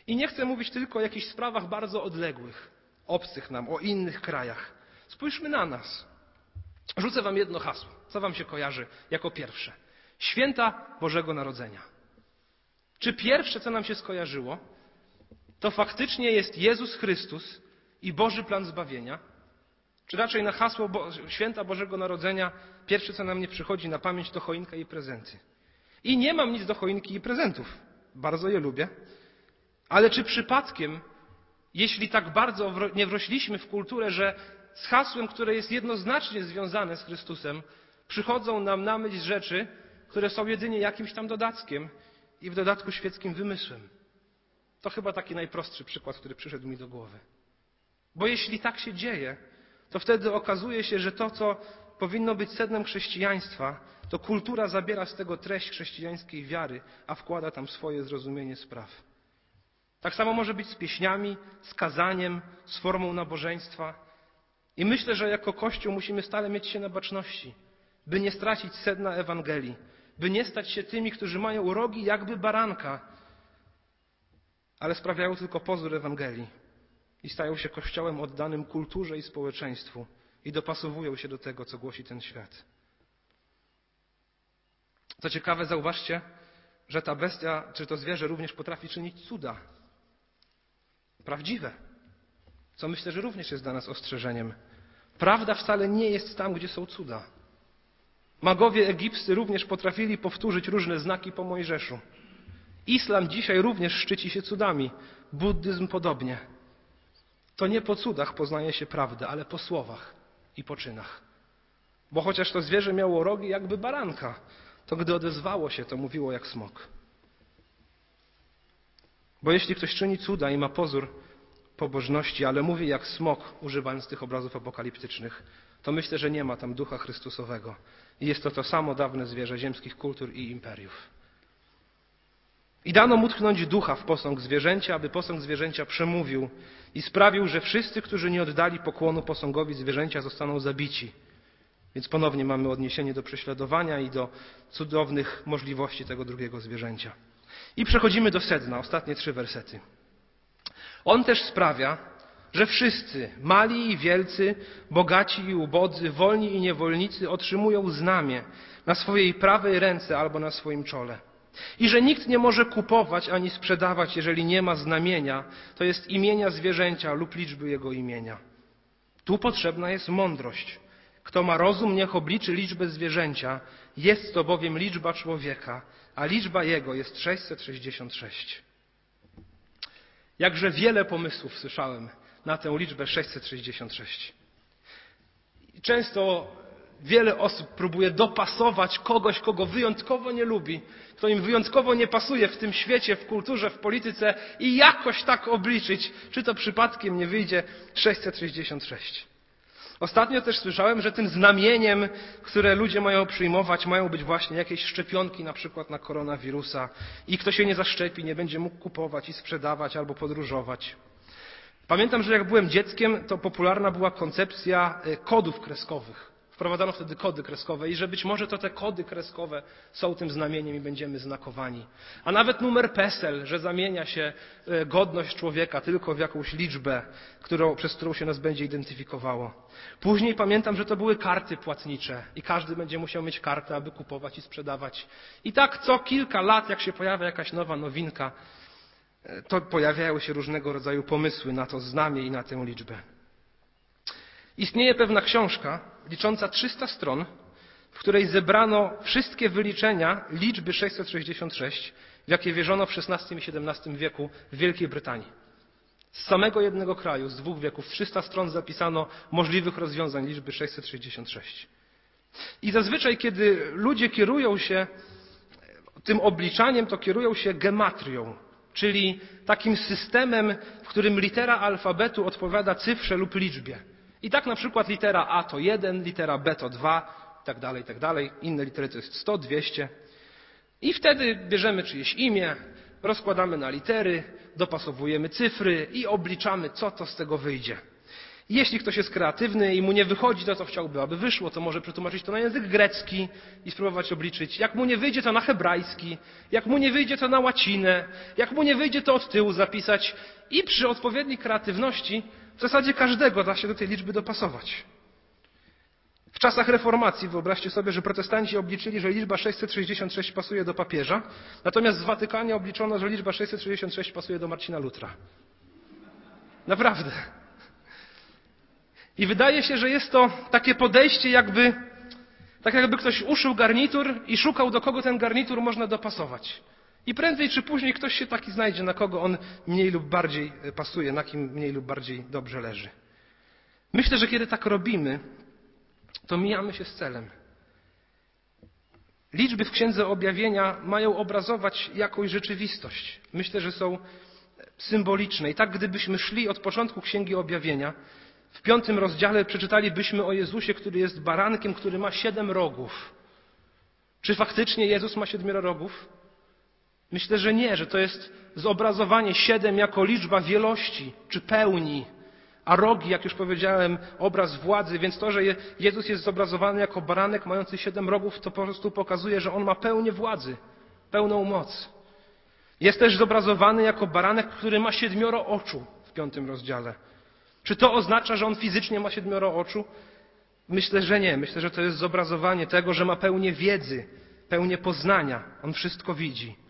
Speaker 1: I nie chcę mówić tylko o jakichś sprawach bardzo odległych, obcych nam, o innych krajach. Spójrzmy na nas. Rzucę wam jedno hasło. Co wam się kojarzy jako pierwsze? Święta Bożego Narodzenia. Czy pierwsze, co nam się skojarzyło, to faktycznie jest Jezus Chrystus i Boży plan zbawienia? Czy raczej na hasło Bo Święta Bożego Narodzenia pierwsze, co nam nie przychodzi na pamięć, to choinka i prezenty? I nie mam nic do choinki i prezentów. Bardzo je lubię. Ale czy przypadkiem, jeśli tak bardzo nie wrośliśmy w kulturę, że z hasłem, które jest jednoznacznie związane z Chrystusem, przychodzą nam na myśl rzeczy, które są jedynie jakimś tam dodatkiem i w dodatku świeckim wymysłem. To chyba taki najprostszy przykład, który przyszedł mi do głowy. Bo jeśli tak się dzieje, to wtedy okazuje się, że to, co powinno być sednem chrześcijaństwa, to kultura zabiera z tego treść chrześcijańskiej wiary, a wkłada tam swoje zrozumienie spraw. Tak samo może być z pieśniami, z kazaniem, z formą nabożeństwa. I myślę, że jako Kościół musimy stale mieć się na baczności, by nie stracić sedna Ewangelii, by nie stać się tymi, którzy mają rogi jakby baranka, ale sprawiają tylko pozór Ewangelii i stają się Kościołem oddanym kulturze i społeczeństwu i dopasowują się do tego, co głosi ten świat. Co ciekawe, zauważcie, że ta bestia, czy to zwierzę również potrafi czynić cuda. Prawdziwe. Co myślę, że również jest dla nas ostrzeżeniem. Prawda wcale nie jest tam, gdzie są cuda. Magowie egipscy również potrafili powtórzyć różne znaki po Mojżeszu. Islam dzisiaj również szczyci się cudami, buddyzm podobnie. To nie po cudach poznaje się prawdę, ale po słowach i po czynach. Bo chociaż to zwierzę miało rogi jakby baranka, to gdy odezwało się, to mówiło jak smok. Bo jeśli ktoś czyni cuda i ma pozór pobożności, ale mówi jak smok, używając tych obrazów apokaliptycznych, to myślę, że nie ma tam ducha Chrystusowego. I jest to to samo dawne zwierzę ziemskich kultur i imperiów. I dano mu tknąć ducha w posąg zwierzęcia, aby posąg zwierzęcia przemówił i sprawił, że wszyscy, którzy nie oddali pokłonu posągowi zwierzęcia, zostaną zabici. Więc ponownie mamy odniesienie do prześladowania i do cudownych możliwości tego drugiego zwierzęcia. I przechodzimy do sedna, ostatnie trzy wersety. On też sprawia, że wszyscy, mali i wielcy, bogaci i ubodzy, wolni i niewolnicy otrzymują znamię na swojej prawej ręce albo na swoim czole. I że nikt nie może kupować ani sprzedawać, jeżeli nie ma znamienia, to jest imienia zwierzęcia lub liczby jego imienia. Tu potrzebna jest mądrość. Kto ma rozum, niech obliczy liczbę zwierzęcia. Jest to bowiem liczba człowieka, a liczba jego jest 666. Jakże wiele pomysłów słyszałem na tę liczbę 666. często wiele osób próbuje dopasować kogoś, kogo wyjątkowo nie lubi, kto im wyjątkowo nie pasuje w tym świecie, w kulturze, w polityce i jakoś tak obliczyć, czy to przypadkiem nie wyjdzie 666. Ostatnio też słyszałem, że tym znamieniem, które ludzie mają przyjmować, mają być właśnie jakieś szczepionki, na przykład na koronawirusa. I kto się nie zaszczepi, nie będzie mógł kupować i sprzedawać albo podróżować. Pamiętam, że jak byłem dzieckiem, to popularna była koncepcja e, kodów kreskowych. Wprowadzano wtedy kody kreskowe i że być może to te kody kreskowe są tym znamieniem i będziemy znakowani. A nawet numer PESEL, że zamienia się e, godność człowieka tylko w jakąś liczbę, którą, przez którą się nas będzie identyfikowało. Później pamiętam, że to były karty płatnicze i każdy będzie musiał mieć kartę, aby kupować i sprzedawać. I tak co kilka lat, jak się pojawia jakaś nowa nowinka, e, to pojawiają się różnego rodzaju pomysły na to znamie i na tę liczbę. Istnieje pewna książka licząca 300 stron, w której zebrano wszystkie wyliczenia liczby 666, w jakie wierzono w XVI i XVII wieku w Wielkiej Brytanii. Z samego jednego kraju, z dwóch wieków, 300 stron zapisano możliwych rozwiązań liczby 666. I zazwyczaj, kiedy ludzie kierują się tym obliczaniem, to kierują się gematrią, czyli takim systemem, w którym litera alfabetu odpowiada cyfrze lub liczbie. I tak na przykład litera A to 1, litera B to 2, tak dalej, tak dalej. Inne litery to jest 100, 200. I wtedy bierzemy czyjeś imię, rozkładamy na litery, dopasowujemy cyfry i obliczamy, co to z tego wyjdzie. Jeśli ktoś jest kreatywny i mu nie wychodzi to, co chciałby, aby wyszło, to może przetłumaczyć to na język grecki i spróbować obliczyć. Jak mu nie wyjdzie, to na hebrajski. Jak mu nie wyjdzie, to na łacinę. Jak mu nie wyjdzie, to od tyłu zapisać. I przy odpowiedniej kreatywności w zasadzie każdego da się do tej liczby dopasować. W czasach reformacji wyobraźcie sobie, że protestanci obliczyli, że liczba 666 pasuje do papieża, natomiast w Watykanie obliczono, że liczba 666 pasuje do Marcina Lutra. Naprawdę. I wydaje się, że jest to takie podejście, jakby, tak jakby ktoś uszył garnitur i szukał, do kogo ten garnitur można dopasować. I prędzej czy później ktoś się taki znajdzie, na kogo on mniej lub bardziej e, pasuje, na kim mniej lub bardziej dobrze leży. Myślę, że kiedy tak robimy, to mijamy się z celem. Liczby w Księdze Objawienia mają obrazować jakąś rzeczywistość. Myślę, że są symboliczne. I tak gdybyśmy szli od początku Księgi Objawienia, w piątym rozdziale przeczytalibyśmy o Jezusie, który jest barankiem, który ma siedem rogów. Czy faktycznie Jezus ma siedmioro rogów? Myślę, że nie, że to jest zobrazowanie siedem jako liczba wielości czy pełni, a rogi, jak już powiedziałem, obraz władzy, więc to, że Jezus jest zobrazowany jako baranek mający siedem rogów, to po prostu pokazuje, że on ma pełnię władzy, pełną moc. Jest też zobrazowany jako baranek, który ma siedmioro oczu w piątym rozdziale. Czy to oznacza, że on fizycznie ma siedmioro oczu? Myślę, że nie. Myślę, że to jest zobrazowanie tego, że ma pełnię wiedzy, pełnię poznania. On wszystko widzi.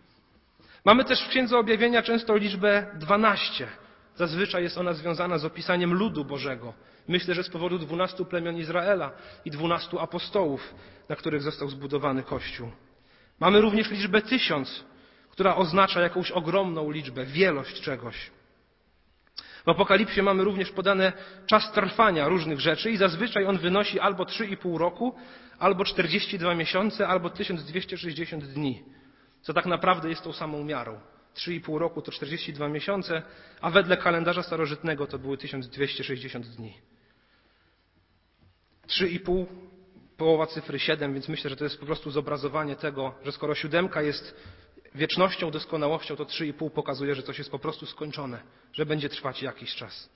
Speaker 1: Mamy też w Księdze Objawienia często liczbę 12. Zazwyczaj jest ona związana z opisaniem ludu Bożego. Myślę, że z powodu dwunastu plemion Izraela i dwunastu apostołów, na których został zbudowany Kościół. Mamy również liczbę tysiąc, która oznacza jakąś ogromną liczbę, wielość czegoś. W Apokalipsie mamy również podane czas trwania różnych rzeczy i zazwyczaj on wynosi albo 3,5 roku, albo 42 miesiące, albo 1260 dni, co tak naprawdę jest tą samą miarą. 3,5 roku to 42 miesiące, a wedle kalendarza starożytnego to były 1260 dni. 3,5 połowa cyfry 7, więc myślę, że to jest po prostu zobrazowanie tego, że skoro siódemka jest wiecznością, doskonałością, to 3,5 pokazuje, że coś jest po prostu skończone, że będzie trwać jakiś czas.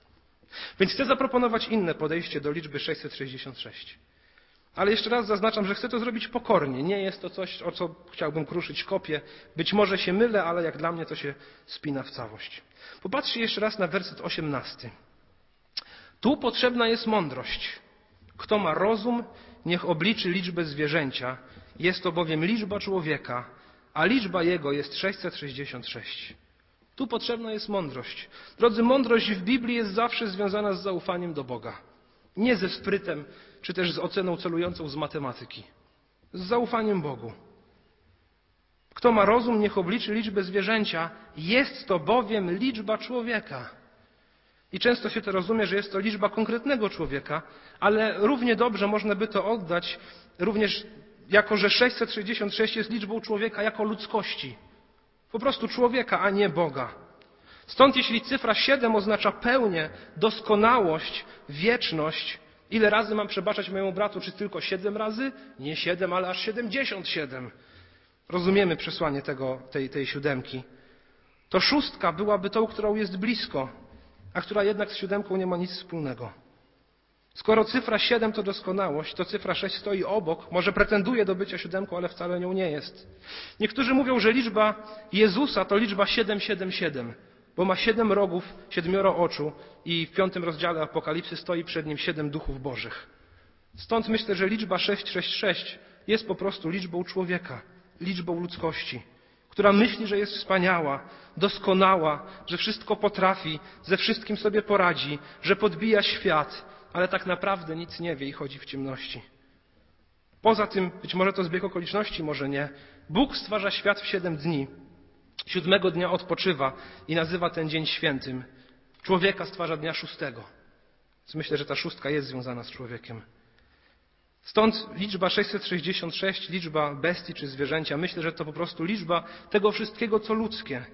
Speaker 1: Więc chcę zaproponować inne podejście do liczby 666. Ale jeszcze raz zaznaczam, że chcę to zrobić pokornie. Nie jest to coś, o co chciałbym kruszyć kopię. Być może się mylę, ale jak dla mnie to się spina w całość. Popatrzcie jeszcze raz na werset 18. Tu potrzebna jest mądrość. Kto ma rozum, niech obliczy liczbę zwierzęcia. Jest to bowiem liczba człowieka, a liczba jego jest 666. Tu potrzebna jest mądrość. Drodzy, mądrość w Biblii jest zawsze związana z zaufaniem do Boga. Nie ze sprytem, czy też z oceną celującą z matematyki. Z zaufaniem Bogu. Kto ma rozum, niech obliczy liczbę zwierzęcia. Jest to bowiem liczba człowieka. I często się to rozumie, że jest to liczba konkretnego człowieka, ale równie dobrze można by to oddać również jako że 666 jest liczbą człowieka jako ludzkości. Po prostu człowieka, a nie Boga. Stąd jeśli cyfra 7 oznacza pełnię, doskonałość, wieczność, ile razy mam przebaczać mojemu bratu? Czy tylko 7 razy? Nie 7, ale aż 77. Rozumiemy przesłanie tego, tej, tej siódemki. To szóstka byłaby tą, którą jest blisko, a która jednak z siódemką nie ma nic wspólnego. Skoro cyfra 7 to doskonałość, to cyfra 6 stoi obok, może pretenduje do bycia siódemką, ale wcale nią nie jest. Niektórzy mówią, że liczba Jezusa to liczba 777, bo ma siedem rogów, siedmioro oczu i w piątym rozdziale Apokalipsy stoi przed nim siedem duchów bożych. Stąd myślę, że liczba 666 jest po prostu liczbą człowieka, liczbą ludzkości, która myśli, że jest wspaniała, doskonała, że wszystko potrafi, ze wszystkim sobie poradzi, że podbija świat, ale tak naprawdę nic nie wie i chodzi w ciemności. Poza tym, być może to zbieg okoliczności, może nie, Bóg stwarza świat w siedem dni. Siódmego dnia odpoczywa i nazywa ten dzień świętym. Człowieka stwarza dnia szóstego. Więc myślę, że ta szóstka jest związana z człowiekiem. Stąd liczba 666, liczba bestii czy zwierzęcia, myślę, że to po prostu liczba tego wszystkiego, co ludzkie,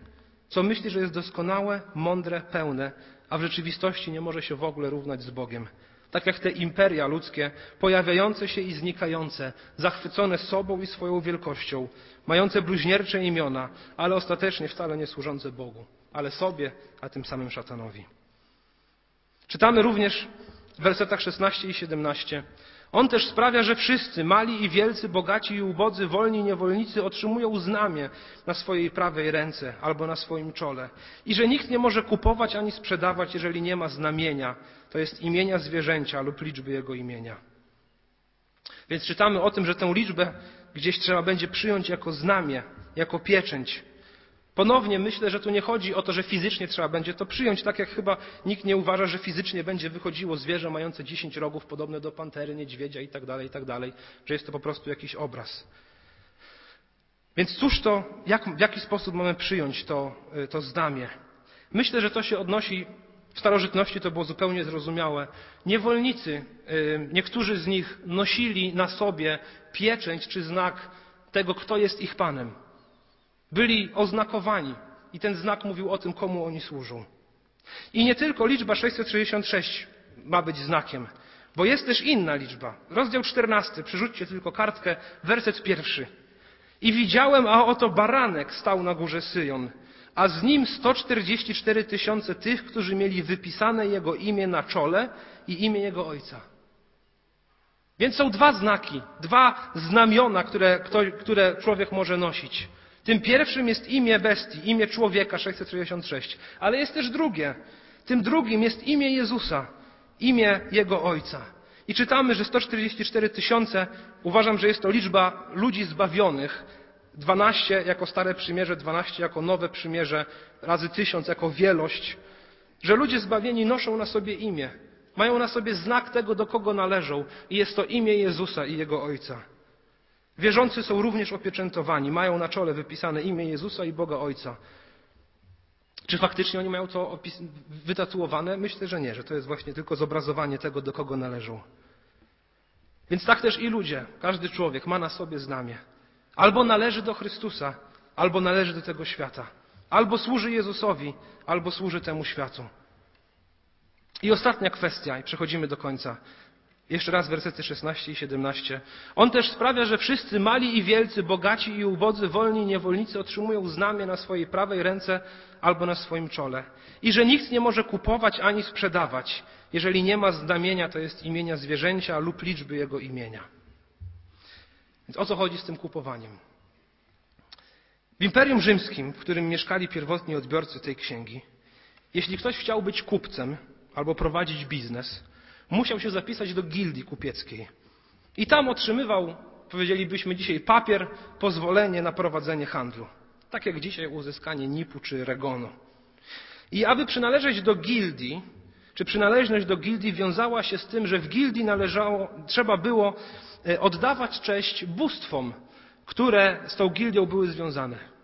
Speaker 1: co myśli, że jest doskonałe, mądre, pełne, a w rzeczywistości nie może się w ogóle równać z Bogiem. Tak jak te imperia ludzkie, pojawiające się i znikające, zachwycone sobą i swoją wielkością, mające bluźniercze imiona, ale ostatecznie wcale nie służące Bogu, ale sobie, a tym samym szatanowi. Czytamy również w wersetach 16 i 17. On też sprawia, że wszyscy, mali i wielcy, bogaci i ubodzy, wolni i niewolnicy, otrzymują znamie na swojej prawej ręce albo na swoim czole. I że nikt nie może kupować ani sprzedawać, jeżeli nie ma znamienia, to jest imienia zwierzęcia lub liczby jego imienia. Więc czytamy o tym, że tę liczbę gdzieś trzeba będzie przyjąć jako znamie, jako pieczęć. Ponownie myślę, że tu nie chodzi o to, że fizycznie trzeba będzie to przyjąć, tak jak chyba nikt nie uważa, że fizycznie będzie wychodziło zwierzę mające 10 rogów, podobne do pantery, niedźwiedzia itd., tak itd., tak że jest to po prostu jakiś obraz. Więc cóż to, jak, w jaki sposób mamy przyjąć to, y, to znamie? Myślę, że to się odnosi, w starożytności to było zupełnie zrozumiałe. Niewolnicy, y, niektórzy z nich nosili na sobie pieczęć czy znak tego, kto jest ich panem. Byli oznakowani i ten znak mówił o tym, komu oni służą. I nie tylko liczba 666 ma być znakiem, bo jest też inna liczba. Rozdział 14, przerzućcie tylko kartkę, werset pierwszy. I widziałem, a oto baranek stał na górze Syjon, a z nim 144 tysiące tych, którzy mieli wypisane jego imię na czole i imię jego ojca. Więc są dwa znaki, dwa znamiona, które, które człowiek może nosić. Tym pierwszym jest imię bestii, imię człowieka 666, ale jest też drugie. Tym drugim jest imię Jezusa, imię Jego Ojca. I czytamy, że 144 tysiące, uważam, że jest to liczba ludzi zbawionych, 12 jako Stare Przymierze, 12 jako Nowe Przymierze, razy tysiąc jako wielość, że ludzie zbawieni noszą na sobie imię, mają na sobie znak tego, do kogo należą i jest to imię Jezusa i Jego Ojca. Wierzący są również opieczętowani, mają na czole wypisane imię Jezusa i Boga Ojca. Czy faktycznie oni mają to wytatuowane? Myślę, że nie, że to jest właśnie tylko zobrazowanie tego, do kogo należą. Więc tak też i ludzie, każdy człowiek ma na sobie znamie. Albo należy do Chrystusa, albo należy do tego świata. Albo służy Jezusowi, albo służy temu światu. I ostatnia kwestia, i przechodzimy do końca. Jeszcze raz wersety 16 i 17. On też sprawia, że wszyscy mali i wielcy, bogaci i ubodzy, wolni i niewolnicy otrzymują znamie na swojej prawej ręce albo na swoim czole. I że nikt nie może kupować ani sprzedawać, jeżeli nie ma znamienia, to jest imienia zwierzęcia lub liczby jego imienia. Więc o co chodzi z tym kupowaniem? W Imperium Rzymskim, w którym mieszkali pierwotni odbiorcy tej księgi, jeśli ktoś chciał być kupcem albo prowadzić biznes, musiał się zapisać do gildii kupieckiej. I tam otrzymywał, powiedzielibyśmy dzisiaj, papier, pozwolenie na prowadzenie handlu. Tak jak dzisiaj uzyskanie NIP-u czy REGONu. I aby przynależeć do gildii, czy przynależność do gildii wiązała się z tym, że w gildii należało, trzeba było e, oddawać cześć bóstwom, które z tą gildią były związane.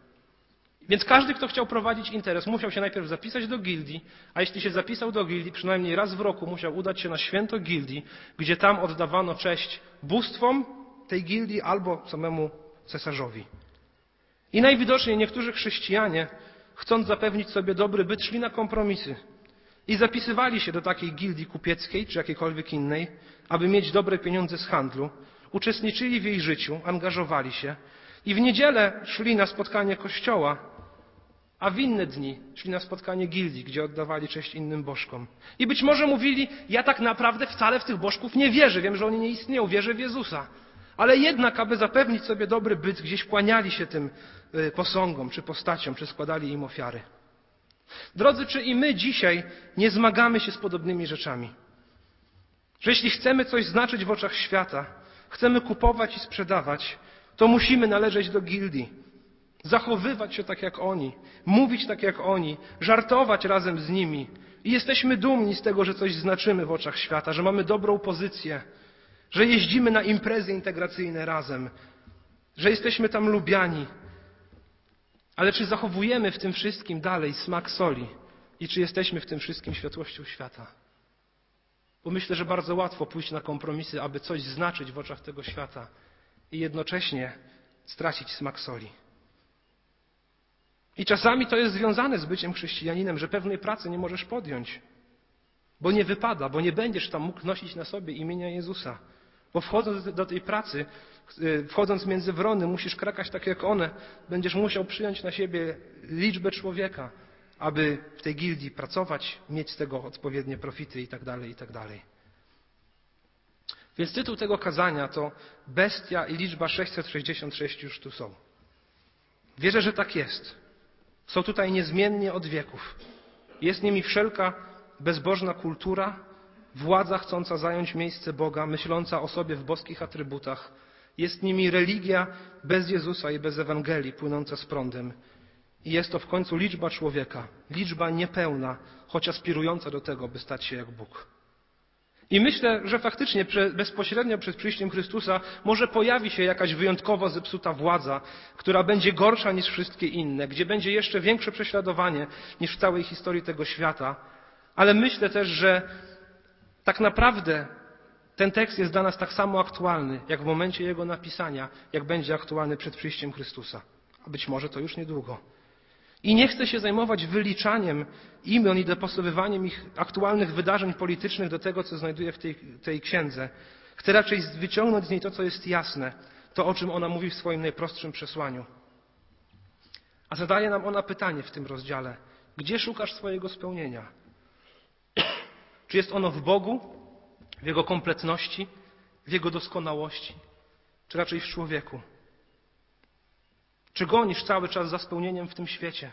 Speaker 1: Więc każdy, kto chciał prowadzić interes, musiał się najpierw zapisać do gildii, a jeśli się zapisał do gildii, przynajmniej raz w roku musiał udać się na święto gildii, gdzie tam oddawano cześć bóstwom tej gildii albo samemu cesarzowi. I najwidoczniej niektórzy chrześcijanie, chcąc zapewnić sobie dobry byt, szli na kompromisy i zapisywali się do takiej gildii kupieckiej czy jakiejkolwiek innej, aby mieć dobre pieniądze z handlu, uczestniczyli w jej życiu, angażowali się i w niedzielę szli na spotkanie kościoła, a w inne dni szli na spotkanie gildii, gdzie oddawali cześć innym bożkom. I być może mówili, ja tak naprawdę wcale w tych bożków nie wierzę, wiem, że oni nie istnieją, wierzę w Jezusa. Ale jednak, aby zapewnić sobie dobry byt, gdzieś kłaniali się tym y, posągom, czy postaciom, czy składali im ofiary. Drodzy, czy i my dzisiaj nie zmagamy się z podobnymi rzeczami? Że jeśli chcemy coś znaczyć w oczach świata, chcemy kupować i sprzedawać, to musimy należeć do gildii zachowywać się tak jak oni, mówić tak jak oni, żartować razem z nimi. I jesteśmy dumni z tego, że coś znaczymy w oczach świata, że mamy dobrą pozycję, że jeździmy na imprezy integracyjne razem, że jesteśmy tam lubiani. Ale czy zachowujemy w tym wszystkim dalej smak soli i czy jesteśmy w tym wszystkim światłością świata? Bo myślę, że bardzo łatwo pójść na kompromisy, aby coś znaczyć w oczach tego świata i jednocześnie stracić smak soli. I czasami to jest związane z byciem chrześcijaninem, że pewnej pracy nie możesz podjąć. Bo nie wypada, bo nie będziesz tam mógł nosić na sobie imienia Jezusa. Bo wchodząc do tej pracy, y, wchodząc między wrony, musisz krakać tak jak one. Będziesz musiał przyjąć na siebie liczbę człowieka, aby w tej gildii pracować, mieć z tego odpowiednie profity itd., tak itd. Tak Więc tytuł tego kazania to Bestia i liczba 666 już tu są. Wierzę, że tak jest. Są tutaj niezmiennie od wieków. Jest nimi wszelka bezbożna kultura, władza chcąca zająć miejsce Boga, myśląca o sobie w boskich atrybutach. Jest nimi religia bez Jezusa i bez Ewangelii, płynąca z prądem. I jest to w końcu liczba człowieka, liczba niepełna, choć aspirująca do tego, by stać się jak Bóg. I myślę, że faktycznie bezpośrednio przed przyjściem Chrystusa może pojawi się jakaś wyjątkowo zepsuta władza, która będzie gorsza niż wszystkie inne, gdzie będzie jeszcze większe prześladowanie niż w całej historii tego świata. Ale myślę też, że tak naprawdę ten tekst jest dla nas tak samo aktualny, jak w momencie jego napisania, jak będzie aktualny przed przyjściem Chrystusa. A być może to już niedługo. I nie chcę się zajmować wyliczaniem imion i dopasowywaniem ich aktualnych wydarzeń politycznych do tego, co znajduję w tej, tej księdze. Chcę raczej wyciągnąć z niej to, co jest jasne, to, o czym ona mówi w swoim najprostszym przesłaniu. A zadaje nam ona pytanie w tym rozdziale: gdzie szukasz swojego spełnienia? (clears throat) Czy jest ono w Bogu, w Jego kompletności, w Jego doskonałości, czy raczej w człowieku? Czy gonisz cały czas za spełnieniem w tym świecie?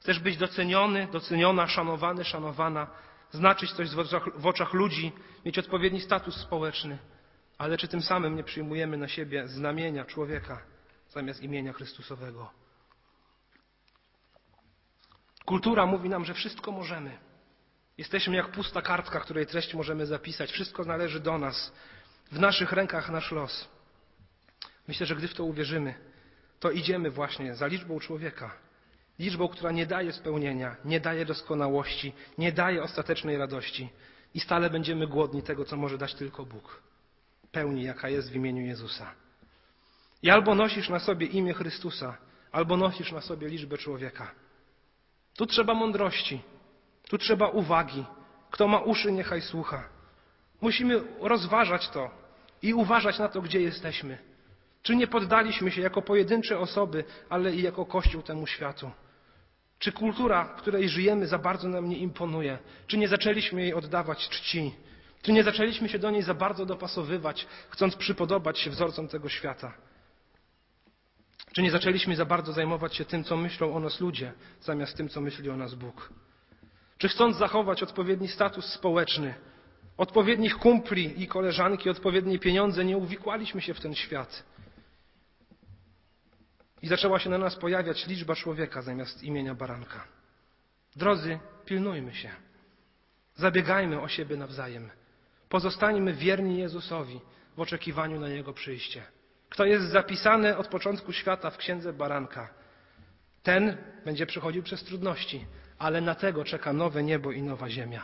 Speaker 1: Chcesz być doceniony, doceniona, szanowany, szanowana, znaczyć coś w oczach, ludzi, mieć odpowiedni status społeczny, ale czy tym samym nie przyjmujemy na siebie znamienia człowieka zamiast imienia Chrystusowego? Kultura mówi nam, że wszystko możemy. Jesteśmy jak pusta kartka, której treść możemy zapisać. Wszystko należy do nas. W naszych rękach nasz los. Myślę, że gdy w to uwierzymy, to idziemy właśnie za liczbą człowieka. Liczbą, która nie daje spełnienia, nie daje doskonałości, nie daje ostatecznej radości. I stale będziemy głodni tego, co może dać tylko Bóg. Pełni, jaka jest w imieniu Jezusa. I albo nosisz na sobie imię Chrystusa, albo nosisz na sobie liczbę człowieka. Tu trzeba mądrości, tu trzeba uwagi. Kto ma uszy, niechaj słucha. Musimy rozważać to i uważać na to, gdzie jesteśmy. Czy nie poddaliśmy się jako pojedyncze osoby, ale i jako Kościół temu światu? Czy kultura, w której żyjemy, za bardzo nam nie imponuje? Czy nie zaczęliśmy jej oddawać czci? Czy nie zaczęliśmy się do niej za bardzo dopasowywać, chcąc przypodobać się wzorcom tego świata? Czy nie zaczęliśmy za bardzo zajmować się tym, co myślą o nas ludzie, zamiast tym, co myśli o nas Bóg? Czy chcąc zachować odpowiedni status społeczny, odpowiednich kumpli i koleżanki, odpowiednie pieniądze, nie uwikłaliśmy się w ten świat? I zaczęła się na nas pojawiać liczba człowieka zamiast imienia baranka. Drodzy, pilnujmy się. Zabiegajmy o siebie nawzajem. Pozostańmy wierni Jezusowi w oczekiwaniu na Jego przyjście. Kto jest zapisany od początku świata w księdze baranka, ten będzie przechodził przez trudności, ale na tego czeka nowe niebo i nowa ziemia.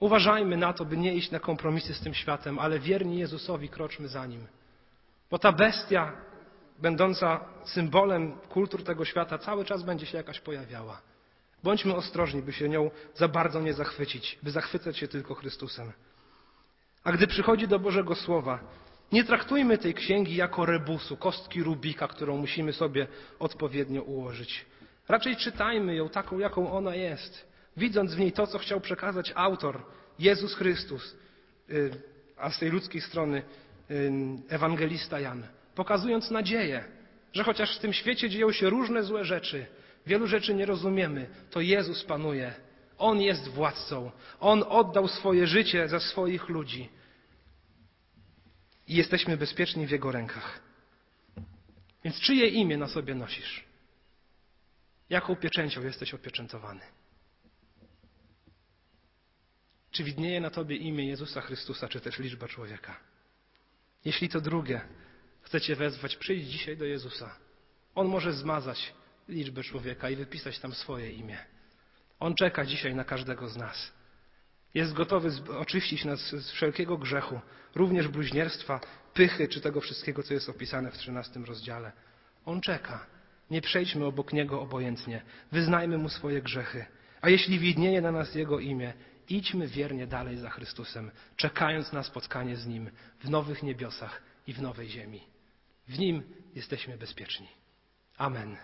Speaker 1: Uważajmy na to, by nie iść na kompromisy z tym światem, ale wierni Jezusowi kroczmy za nim. Bo ta bestia, będąca symbolem kultur tego świata, cały czas będzie się jakaś pojawiała. Bądźmy ostrożni, by się nią za bardzo nie zachwycić, by zachwycać się tylko Chrystusem. A gdy przychodzi do Bożego Słowa, nie traktujmy tej księgi jako rebusu, kostki Rubika, którą musimy sobie odpowiednio ułożyć. Raczej czytajmy ją taką, jaką ona jest, widząc w niej to, co chciał przekazać autor, Jezus Chrystus, y, a z tej ludzkiej strony y, ewangelista Jan, pokazując nadzieję, że chociaż w tym świecie dzieją się różne złe rzeczy, wielu rzeczy nie rozumiemy, to Jezus panuje. On jest władcą. On oddał swoje życie za swoich ludzi. I jesteśmy bezpieczni w Jego rękach. Więc czyje imię na sobie nosisz? Jaką pieczęcią jesteś opieczętowany? Czy widnieje na tobie imię Jezusa Chrystusa, czy też liczba człowieka? Jeśli to drugie, chcecie wezwać, przyjdź dzisiaj do Jezusa. On może zmazać liczbę człowieka i wypisać tam swoje imię. On czeka dzisiaj na każdego z nas. Jest gotowy oczyścić nas z wszelkiego grzechu, również bluźnierstwa, pychy czy tego wszystkiego, co jest opisane w XIII rozdziale. On czeka. Nie przejdźmy obok Niego obojętnie. Wyznajmy Mu swoje grzechy. A jeśli widnieje na nas Jego imię, idźmy wiernie dalej za Chrystusem, czekając na spotkanie z Nim w nowych niebiosach i w nowej ziemi. W Nim jesteśmy bezpieczni. Amen.